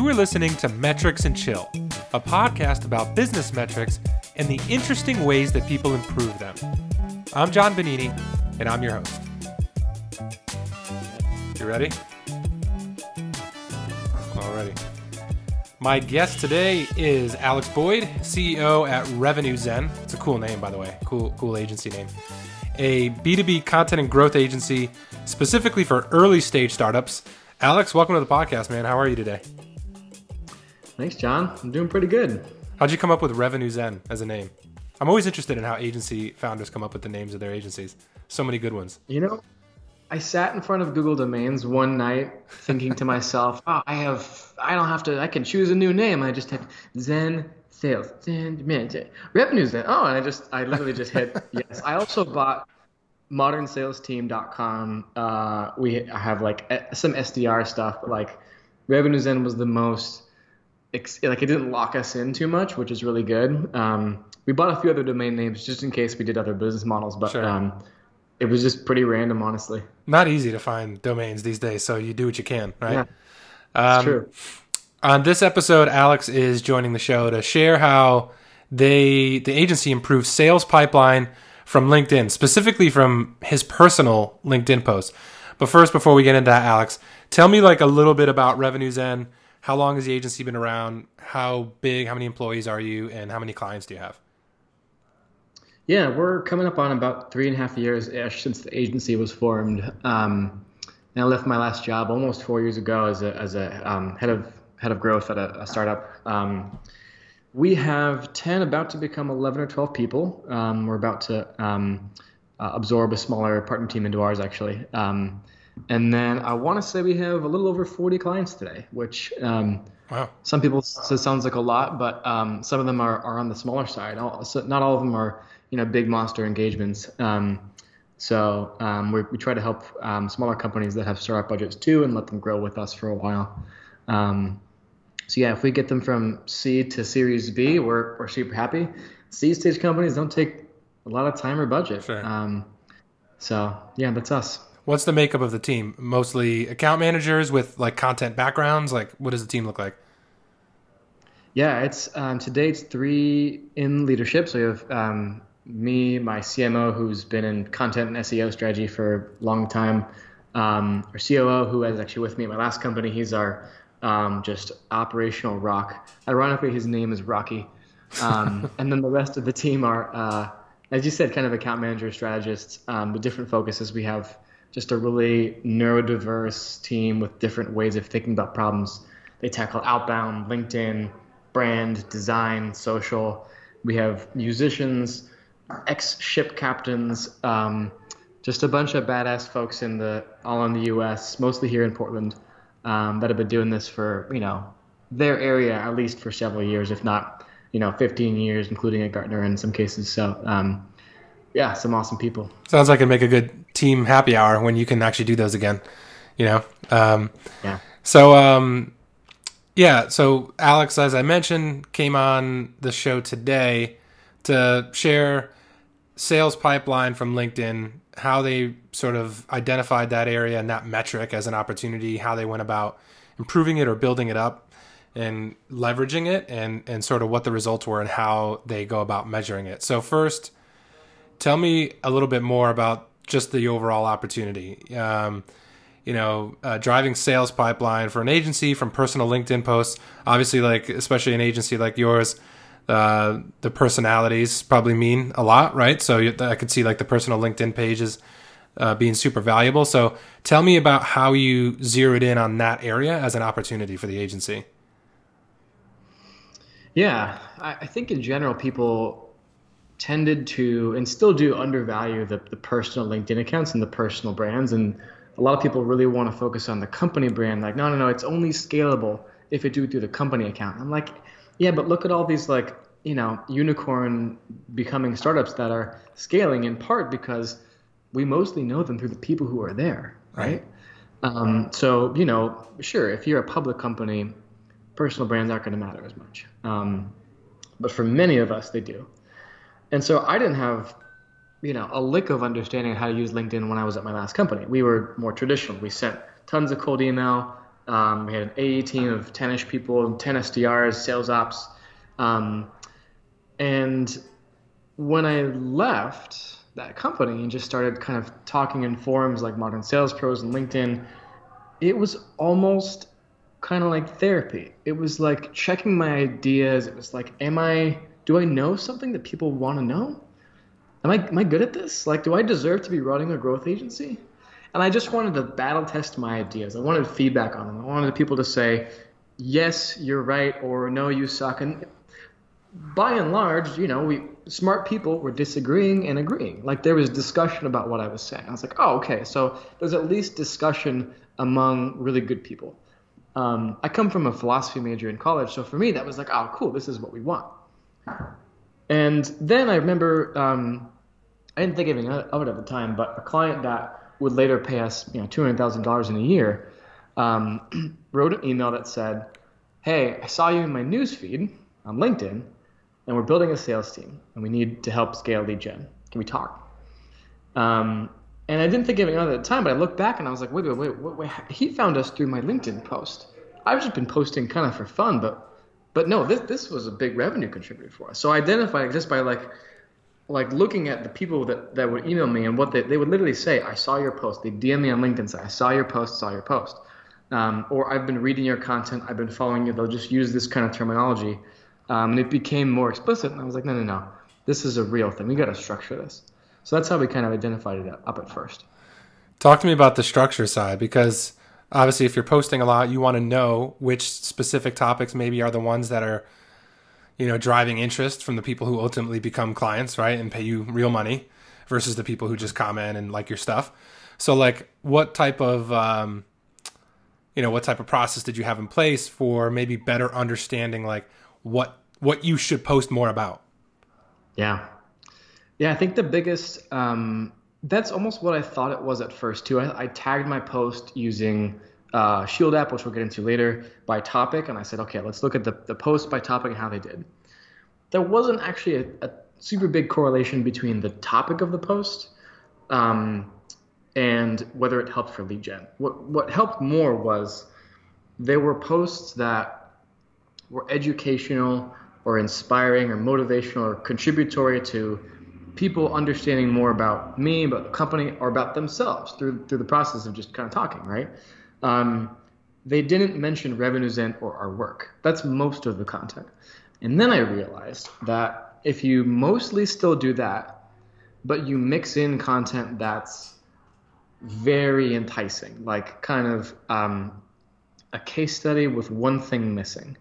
You are listening to Metrics and Chill, a podcast about business metrics and the interesting ways that people improve them. I'm John Bonini, and I'm your host. You ready? Already. My guest today is Alex Boyd, CEO at Revenue Zen. It's a cool name, by the way. Cool, cool agency name. A B2B content and growth agency specifically for early stage startups. Alex, welcome to the podcast, man. How are you today? Thanks, John. I'm doing pretty good. How'd you come up with Revenue Zen as a name? I'm always interested in how agency founders come up with the names of their agencies. So many good ones. You know, I sat in front of Google Domains one night thinking to myself, oh, I have, I don't have to, I can choose a new name. I just typed Zen Sales, Zen Revenue Zen. Oh, and I just, I literally just hit yes. I also bought modernsalesteam.com. Uh, we have like some SDR stuff, but like Revenue Zen was the most like it didn't lock us in too much, which is really good. Um, we bought a few other domain names just in case we did other business models, but sure. um, it was just pretty random, honestly. Not easy to find domains these days, so you do what you can, right? Yeah, that's um, true. On this episode, Alex is joining the show to share how they the agency improved sales pipeline from LinkedIn, specifically from his personal LinkedIn post. But first, before we get into that, Alex, tell me like a little bit about Revenue Zen how long has the agency been around? How big? How many employees are you? And how many clients do you have? Yeah, we're coming up on about three and a half years ish since the agency was formed. Um, and I left my last job almost four years ago as a, as a um, head of head of growth at a, a startup. Um, we have 10, about to become 11 or 12 people. Um, we're about to um, uh, absorb a smaller partner team into ours, actually. And then I want to say we have a little over 40 clients today, which um, wow. some people say sounds like a lot, but um, some of them are, are on the smaller side. All, so not all of them are you know big monster engagements. Um, so um, we try to help um, smaller companies that have startup budgets too, and let them grow with us for a while. Um, so yeah, if we get them from seed to Series B, we're we're super happy. Seed stage companies don't take a lot of time or budget. Sure. so yeah, that's us. What's the makeup of the team? Mostly account managers with like content backgrounds. Like, what does the team look like? Yeah, it's um, today it's three in leadership. So you have um, me, my CMO, who's been in content and SEO strategy for a long time. Um, our COO, who is actually with me at my last company, he's our um, just operational rock. Ironically, his name is Rocky. Um, and then the rest of the team are, uh, as you said, kind of account managers, strategists um, with different focuses. We have just a really neurodiverse team with different ways of thinking about problems. They tackle outbound, LinkedIn, brand, design, social. We have musicians, ex ship captains, um, just a bunch of badass folks in the all in the U.S., mostly here in Portland, um, that have been doing this for you know their area at least for several years, if not you know 15 years, including at Gartner in some cases. So um, yeah, some awesome people. Sounds like it'd make a good team happy hour when you can actually do those again. You know. Um, yeah. So um, yeah. So Alex, as I mentioned, came on the show today to share sales pipeline from LinkedIn, how they sort of identified that area and that metric as an opportunity, how they went about improving it or building it up and leveraging it and and sort of what the results were and how they go about measuring it. So first, tell me a little bit more about just the overall opportunity. Um, you know, uh, driving sales pipeline for an agency from personal LinkedIn posts. Obviously, like especially an agency like yours, uh, the personalities probably mean a lot, right? So you, I could see like the personal LinkedIn pages uh, being super valuable. So tell me about how you zeroed in on that area as an opportunity for the agency. Yeah, I, I think in general people tended to and still do undervalue the, the personal LinkedIn accounts and the personal brands. And a lot of people really want to focus on the company brand. Like, no, no, no, it's only scalable if you do it through the company account. I'm like, yeah, but look at all these like, you know, unicorn becoming startups that are scaling in part because we mostly know them through the people who are there, right? right. Um, so, you know, sure, if you're a public company, personal brands aren't going to matter as much. Um, but for many of us, they do. And so I didn't have, you know, a lick of understanding how to use LinkedIn when I was at my last company. We were more traditional. We sent tons of cold email. Um, we had an AE team of 10ish people, 10 SDRs, sales ops. Um, and when I left that company and just started kind of talking in forums like Modern Sales Pros and LinkedIn, it was almost kind of like therapy. It was like checking my ideas. It was like, am I, do I know something that people want to know? Am I, am I good at this? Like, do I deserve to be running a growth agency? And I just wanted to battle test my ideas. I wanted feedback on them. I wanted people to say, yes, you're right, or no, you suck. And by and large, you know, we smart people were disagreeing and agreeing. Like there was discussion about what I was saying. I was like, oh, okay, so there's at least discussion among really good people. Um, I come from a philosophy major in college, so for me that was like, oh, cool, this is what we want. And then I remember, um, I didn't think anything of it at the time, but a client that would later pay us, you know, two hundred thousand dollars in a year, um, wrote an email that said, "Hey, I saw you in my news feed on LinkedIn, and we're building a sales team, and we need to help scale lead gen. Can we talk?" Um, and I didn't think of it at the time, but I looked back and I was like, wait, wait, wait, wait, wait. He found us through my LinkedIn post. I've just been posting kind of for fun, but but no, this this was a big revenue contributor for us. So I identified it just by like like looking at the people that, that would email me and what they, they would literally say, I saw your post. They DM me on LinkedIn, say, I saw your post, saw your post. Um, or I've been reading your content, I've been following you. They'll just use this kind of terminology. Um, and it became more explicit. And I was like, no, no, no. This is a real thing. We got to structure this. So that's how we kind of identified it up at first. Talk to me about the structure side because obviously, if you're posting a lot, you want to know which specific topics maybe are the ones that are – you know, driving interest from the people who ultimately become clients, right, and pay you real money versus the people who just comment and like your stuff. So, like, what type of, um, you know, what type of process did you have in place for maybe better understanding like what what you should post more about? Yeah, yeah, I think the biggest. Um, that's almost what I thought it was at first too. I, I tagged my post using uh, Shield app, which we'll get into later, by topic, and I said, okay, let's look at the, the post by topic and how they did. There wasn't actually a, a super big correlation between the topic of the post um, and whether it helped for lead gen. What what helped more was there were posts that were educational or inspiring or motivational or contributory to people understanding more about me, about the company, or about themselves through through the process of just kind of talking, right? Um, they didn't mention revenues and or our work. That's most of the content. And then I realized that if you mostly still do that, but you mix in content that's very enticing, like kind of um, a case study with one thing missing,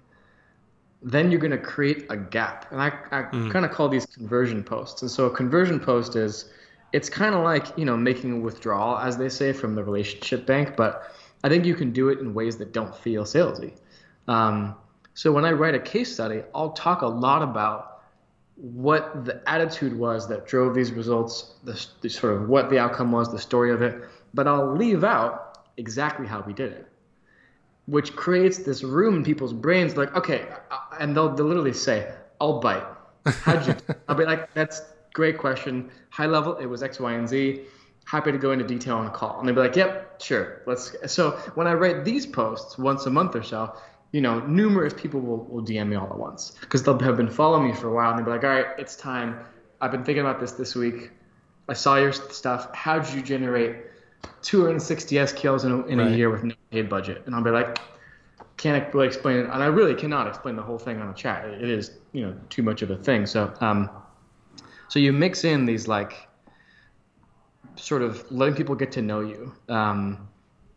then you're going to create a gap. And I, I mm. kind of call these conversion posts. And so a conversion post is, it's kind of like, you know, making a withdrawal, as they say, from the relationship bank, but I think you can do it in ways that don't feel salesy. Um, so when I write a case study, I'll talk a lot about what the attitude was that drove these results, the, the sort of what the outcome was, the story of it, but I'll leave out exactly how we did it, which creates this room in people's brains like, okay, uh, and they'll, they'll literally say, I'll bite. How'd you? I'll be like, that's great question. High level, it was X, Y, and Z happy to go into detail on a call. And they'd be like, yep, sure. Let's. So when I write these posts once a month or so, you know, numerous people will, will DM me all at once because they'll have been following me for a while and they'll be like, all right, it's time. I've been thinking about this this week. I saw your stuff. How did you generate 260 SQLs in a, in right. a year with no paid budget? And I'll be like, can't really explain it. And I really cannot explain the whole thing on a chat. It is, you know, too much of a thing. So, um, so you mix in these like sort of letting people get to know you, um,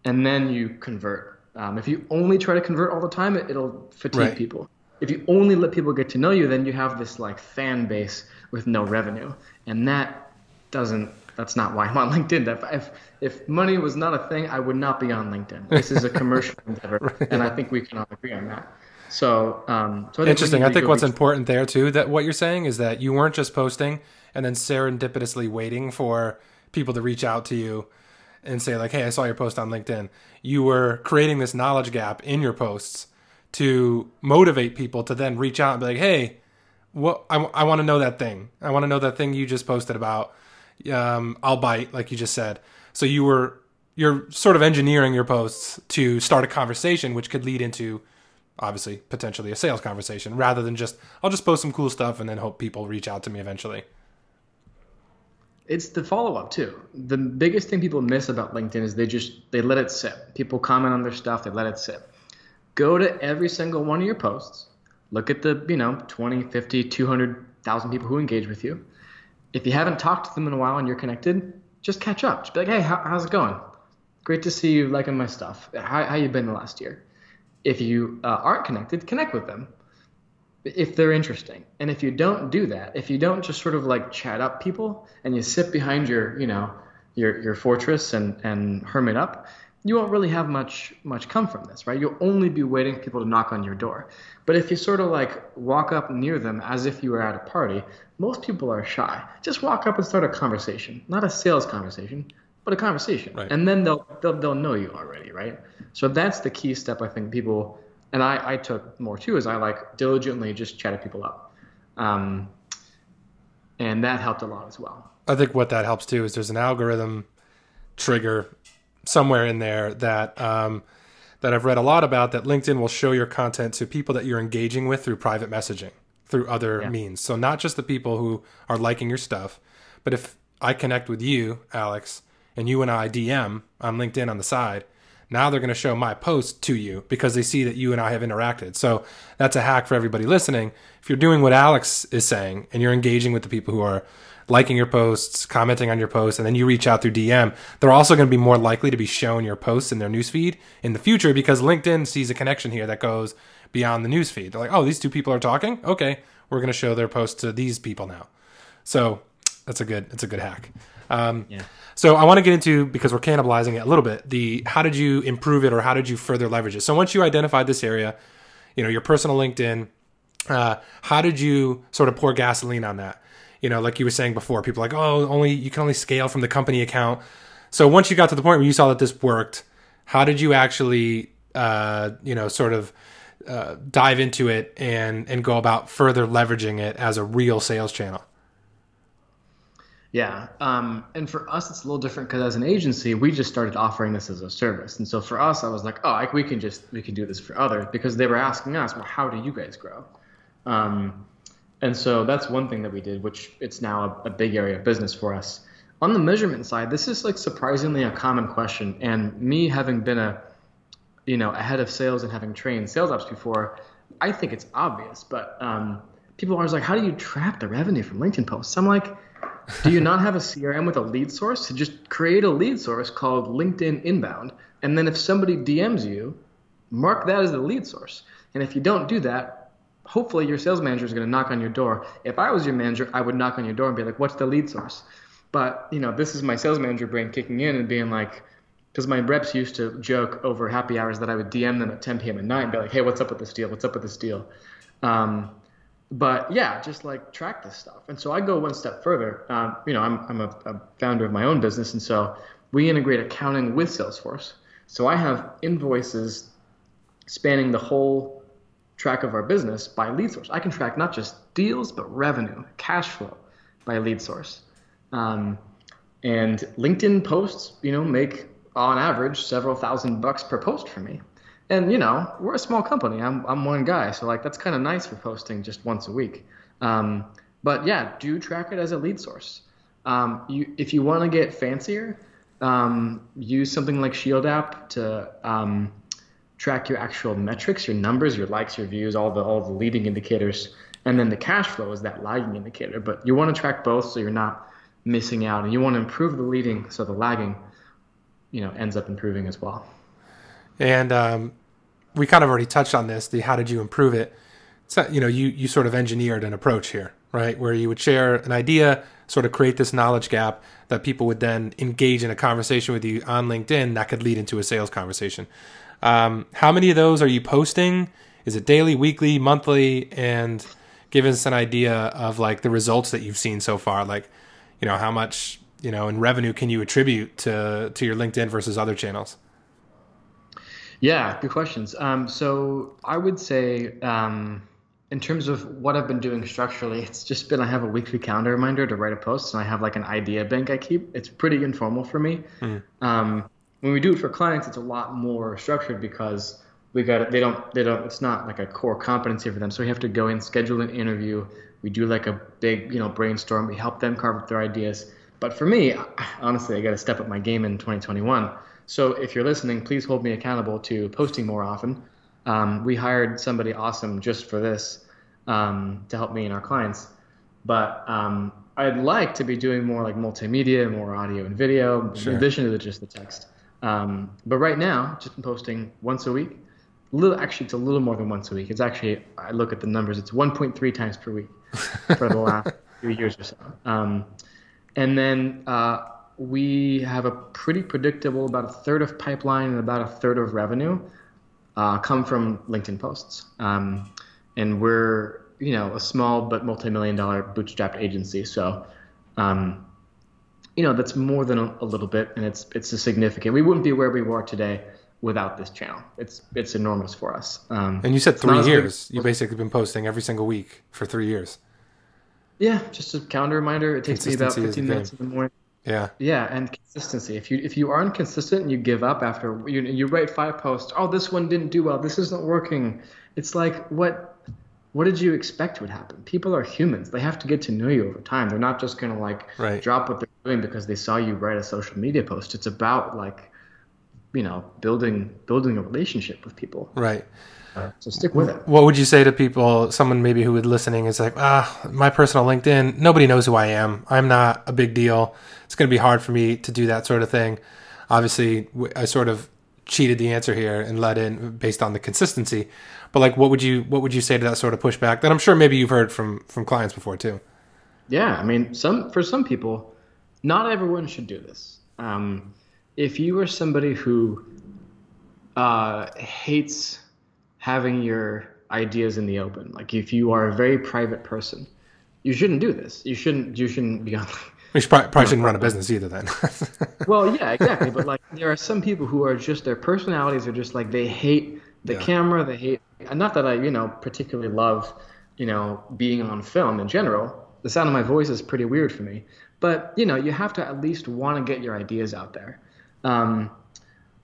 and then you convert. Um, if you only try to convert all the time, it, will fatigue right. people. If you only let people get to know you, then you have this like fan base with no revenue, and that doesn't. That's not why I'm on LinkedIn. If if, if money was not a thing, I would not be on LinkedIn. This is a commercial endeavor, right. and I think we can all agree on that. So, um, so I interesting. I think what's important there too that what you're saying is that you weren't just posting and then serendipitously waiting for people to reach out to you and say like, "Hey, I saw your post on LinkedIn." You were creating this knowledge gap in your posts to motivate people to then reach out and be like, "Hey, what I, I want to know that thing. I want to know that thing you just posted about. Um, I'll bite, like you just said." So you were you're sort of engineering your posts to start a conversation, which could lead into obviously potentially a sales conversation rather than just I'll just post some cool stuff and then hope people reach out to me eventually. It's the follow up too. The biggest thing people miss about LinkedIn is they just they let it sit. People comment on their stuff, they let it sit. Go to every single one of your posts. Look at the, you know, 20, 50, 200,000 people who engage with you. If you haven't talked to them in a while and you're connected, just catch up. Just be like, "Hey, how, how's it going? Great to see you liking my stuff. How how you been the last year?" If you uh, aren't connected, connect with them if they're interesting. And if you don't do that, if you don't just sort of like chat up people and you sit behind your, you know, your your fortress and and hermit up, you won't really have much much come from this, right? You'll only be waiting for people to knock on your door. But if you sort of like walk up near them as if you were at a party, most people are shy. Just walk up and start a conversation, not a sales conversation, but a conversation, right. and then they'll, they'll they'll know you already, right? So that's the key step I think people and I, I took more too is I like diligently just chatted people up. Um, and that helped a lot as well. I think what that helps too is there's an algorithm trigger somewhere in there that um, that I've read a lot about that LinkedIn will show your content to people that you're engaging with through private messaging through other yeah. means. So not just the people who are liking your stuff, but if I connect with you, Alex, and you and I DM on LinkedIn on the side, now they're going to show my post to you because they see that you and I have interacted. So that's a hack for everybody listening. If you're doing what Alex is saying and you're engaging with the people who are liking your posts, commenting on your posts, and then you reach out through DM, they're also going to be more likely to be shown your posts in their newsfeed in the future because LinkedIn sees a connection here that goes beyond the newsfeed. They're like, oh, these two people are talking. Okay, we're going to show their post to these people now. So that's a good that's a good hack. Um, yeah. So I want to get into because we're cannibalizing it a little bit. The how did you improve it or how did you further leverage it? So once you identified this area, you know your personal LinkedIn, uh, how did you sort of pour gasoline on that? You know, like you were saying before, people like, oh, only you can only scale from the company account. So once you got to the point where you saw that this worked, how did you actually, uh, you know, sort of uh, dive into it and and go about further leveraging it as a real sales channel? Yeah, um, and for us, it's a little different because as an agency, we just started offering this as a service, and so for us, I was like, oh, we can just we can do this for others because they were asking us, well, how do you guys grow? Um, and so that's one thing that we did, which it's now a, a big area of business for us. On the measurement side, this is like surprisingly a common question, and me having been a you know a head of sales and having trained sales ops before, I think it's obvious, but um, people are always like, how do you track the revenue from LinkedIn posts? I'm like do you not have a CRM with a lead source? To just create a lead source called LinkedIn Inbound, and then if somebody DMs you, mark that as the lead source. And if you don't do that, hopefully your sales manager is going to knock on your door. If I was your manager, I would knock on your door and be like, "What's the lead source?" But you know, this is my sales manager brain kicking in and being like, because my reps used to joke over happy hours that I would DM them at 10 p.m. at night and be like, "Hey, what's up with this deal? What's up with this deal?" Um, but yeah, just like track this stuff. And so I go one step further. Um, you know, I'm, I'm a, a, founder of my own business, and so we integrate accounting with Salesforce. So I have invoices spanning the whole track of our business by lead source. I can track not just deals, but revenue, cash flow by lead source. Um, and LinkedIn posts, you know, make on average several thousand bucks per post for me. And you know we're a small company. I'm, I'm one guy. So like that's kind of nice for posting just once a week. Um, but yeah do track it as a lead source. Um, you, if you want to get fancier um, use something like shield app to um, track your actual metrics your numbers your likes your views all the all the leading indicators and then the cash flow is that lagging indicator but you want to track both so you're not missing out and you want to improve the leading so the lagging you know ends up improving as well and um, we kind of already touched on this. The how did you improve it? So, you know, you you sort of engineered an approach here, right? Where you would share an idea, sort of create this knowledge gap that people would then engage in a conversation with you on LinkedIn that could lead into a sales conversation. Um, how many of those are you posting? Is it daily, weekly, monthly? And give us an idea of like the results that you've seen so far. Like, you know, how much you know in revenue can you attribute to to your LinkedIn versus other channels? Yeah, good questions. Um, so I would say, um, in terms of what I've been doing structurally, it's just been I have a weekly calendar reminder to write a post, and I have like an idea bank I keep. It's pretty informal for me. Mm. Um, when we do it for clients, it's a lot more structured because we got they don't they don't it's not like a core competency for them. So we have to go in, schedule an interview. We do like a big you know brainstorm. We help them carve up their ideas. But for me, honestly, I got to step up my game in 2021. So if you're listening, please hold me accountable to posting more often. Um, we hired somebody awesome just for this um, to help me and our clients. But um, I'd like to be doing more like multimedia, more audio and video, sure. in addition to just the text. Um, but right now, just posting once a week. A little, actually, it's a little more than once a week. It's actually, I look at the numbers, it's 1.3 times per week for the last few years or so. Um, and then uh, we have a pretty predictable about a third of pipeline and about a third of revenue uh, come from LinkedIn posts. Um, and we're, you know, a small but multi-million dollar bootstrapped agency. So, um, you know, that's more than a, a, little bit, and it's it's a significant. We wouldn't be where we were today without this channel. It's it's enormous for us. Um, and you said three years. You've basically been posting every single week for three years. Yeah, just a calendar reminder. It takes me about 15 minutes in the morning. Yeah. Yeah, and consistency. If you if you aren't consistent and you give up after you you write five posts, oh this one didn't do well, this isn't working. It's like what what did you expect would happen? People are humans. They have to get to know you over time. They're not just gonna like right. drop what they're doing because they saw you write a social media post. It's about like you know building building a relationship with people. Right. So stick with it. What would you say to people, someone maybe who would listening is like, ah, my personal LinkedIn, nobody knows who I am. I'm not a big deal. It's going to be hard for me to do that sort of thing. Obviously, I sort of cheated the answer here and let in based on the consistency. But like, what would you what would you say to that sort of pushback? That I'm sure maybe you've heard from from clients before too. Yeah, I mean, some for some people, not everyone should do this. Um, if you are somebody who uh, hates having your ideas in the open. Like if you are a very private person, you shouldn't do this. You shouldn't. You shouldn't be on. We should probably, probably shouldn't run a business either then. well, yeah, exactly. But like, there are some people who are just their personalities are just like they hate the yeah. camera. They hate. And not that I, you know, particularly love, you know, being on film in general. The sound of my voice is pretty weird for me. But you know, you have to at least want to get your ideas out there. Um,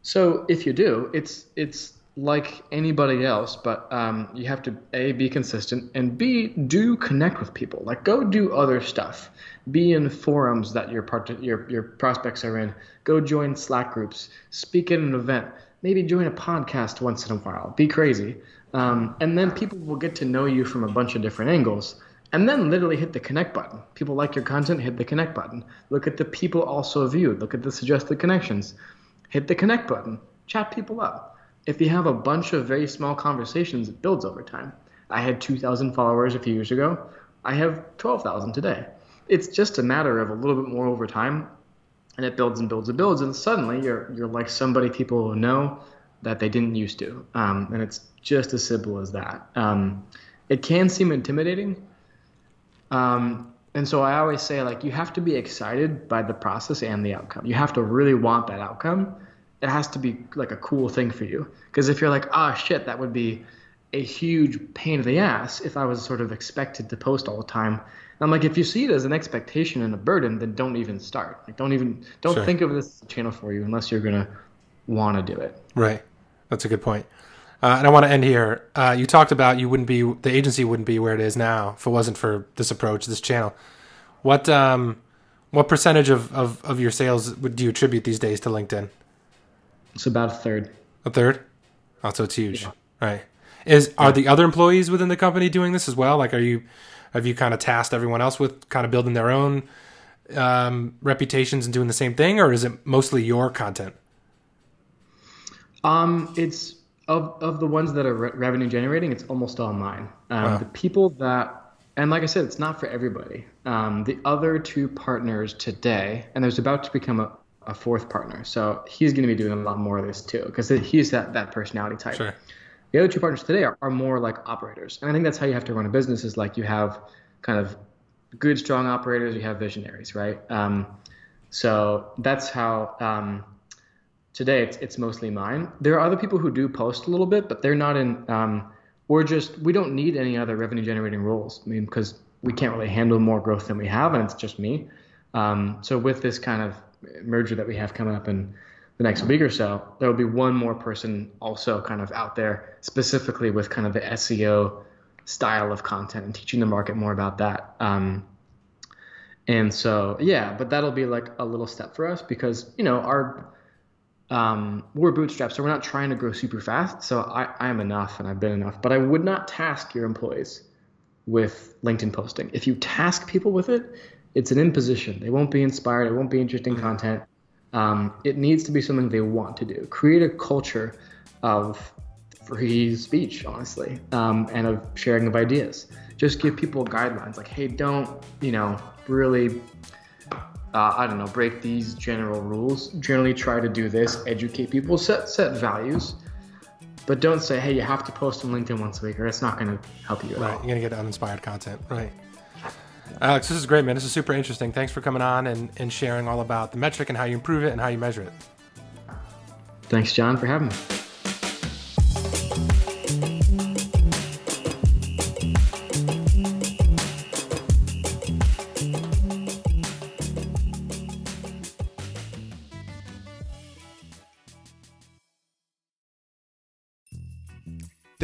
so if you do, it's it's like anybody else, but um, you have to a be consistent and b do connect with people. Like go do other stuff. Be in forums that your part your your prospects are in. Go join Slack groups. Speak at an event. Maybe join a podcast once in a while. Be crazy, um, and then people will get to know you from a bunch of different angles. And then literally hit the connect button. People like your content, hit the connect button. Look at the people also viewed. Look at the suggested connections. Hit the connect button. Chat people up if you have a bunch of very small conversations, it builds over time. I had 2,000 followers a few years ago. I have 12,000 today. It's just a matter of a little bit more over time, and it builds and builds and builds, and suddenly you're you're like somebody people know that they didn't used to, um, and it's just as simple as that. Um, it can seem intimidating, um, and so I always say like you have to be excited by the process and the outcome. You have to really want that outcome it has to be like a cool thing for you. Because if you're like, ah, oh, shit, that would be a huge pain in the ass if I was sort of expected to post all the time. And I'm like, if you see it as an expectation and a burden, then don't even start. Like, don't even don't sure. think of this channel for you unless you're gonna want to do it. Right. That's a good point. Uh, and I want to end here. Uh, you talked about you wouldn't be the agency wouldn't be where it is now if it wasn't for this approach, this channel. What um, what percentage of, of, of your sales would do you attribute these days to LinkedIn? It's about a third. A third? Oh, so it's huge. Yeah. Right. Is are yeah. the other employees within the company doing this as well? Like, are you have you kind of tasked everyone else with kind of building their own um, reputations and doing the same thing, or is it mostly your content? Um, it's of of the ones that are re- revenue generating. It's almost all mine. Um, wow. The people that and like I said, it's not for everybody. Um, the other two partners today, and there's about to become a, a fourth partner. So he's going to be doing a lot more of this too because he's that, that personality type. Sure. The other two partners today are, are more like operators. And I think that's how you have to run a business is like you have kind of good, strong operators, you have visionaries, right? Um, so that's how um, today it's, it's mostly mine. There are other people who do post a little bit, but they're not in, um, we're just, we don't need any other revenue generating roles. I mean, because we can't really handle more growth than we have, and it's just me. Um, so with this kind of merger that we have coming up in the next week or so, there will be one more person also kind of out there specifically with kind of the SEO style of content and teaching the market more about that. Um, and so, yeah, but that'll be like a little step for us because, you know, our, um, we're bootstrapped, so we're not trying to grow super fast. So I, I am enough and I've been enough, but I would not task your employees with LinkedIn posting. If you task people with it, it's an imposition. They won't be inspired. It won't be interesting mm-hmm. content. Um, it needs to be something they want to do. Create a culture of free speech, honestly, um, and of sharing of ideas. Just give people guidelines like, hey, don't, you know, really, uh, I don't know, break these general rules. Generally, try to do this, educate people, set set values, but don't say, hey, you have to post on LinkedIn once a week, or it's not going to help you at right. all. You're going to get uninspired content, right? Alex, this is great, man. This is super interesting. Thanks for coming on and, and sharing all about the metric and how you improve it and how you measure it. Thanks, John, for having me.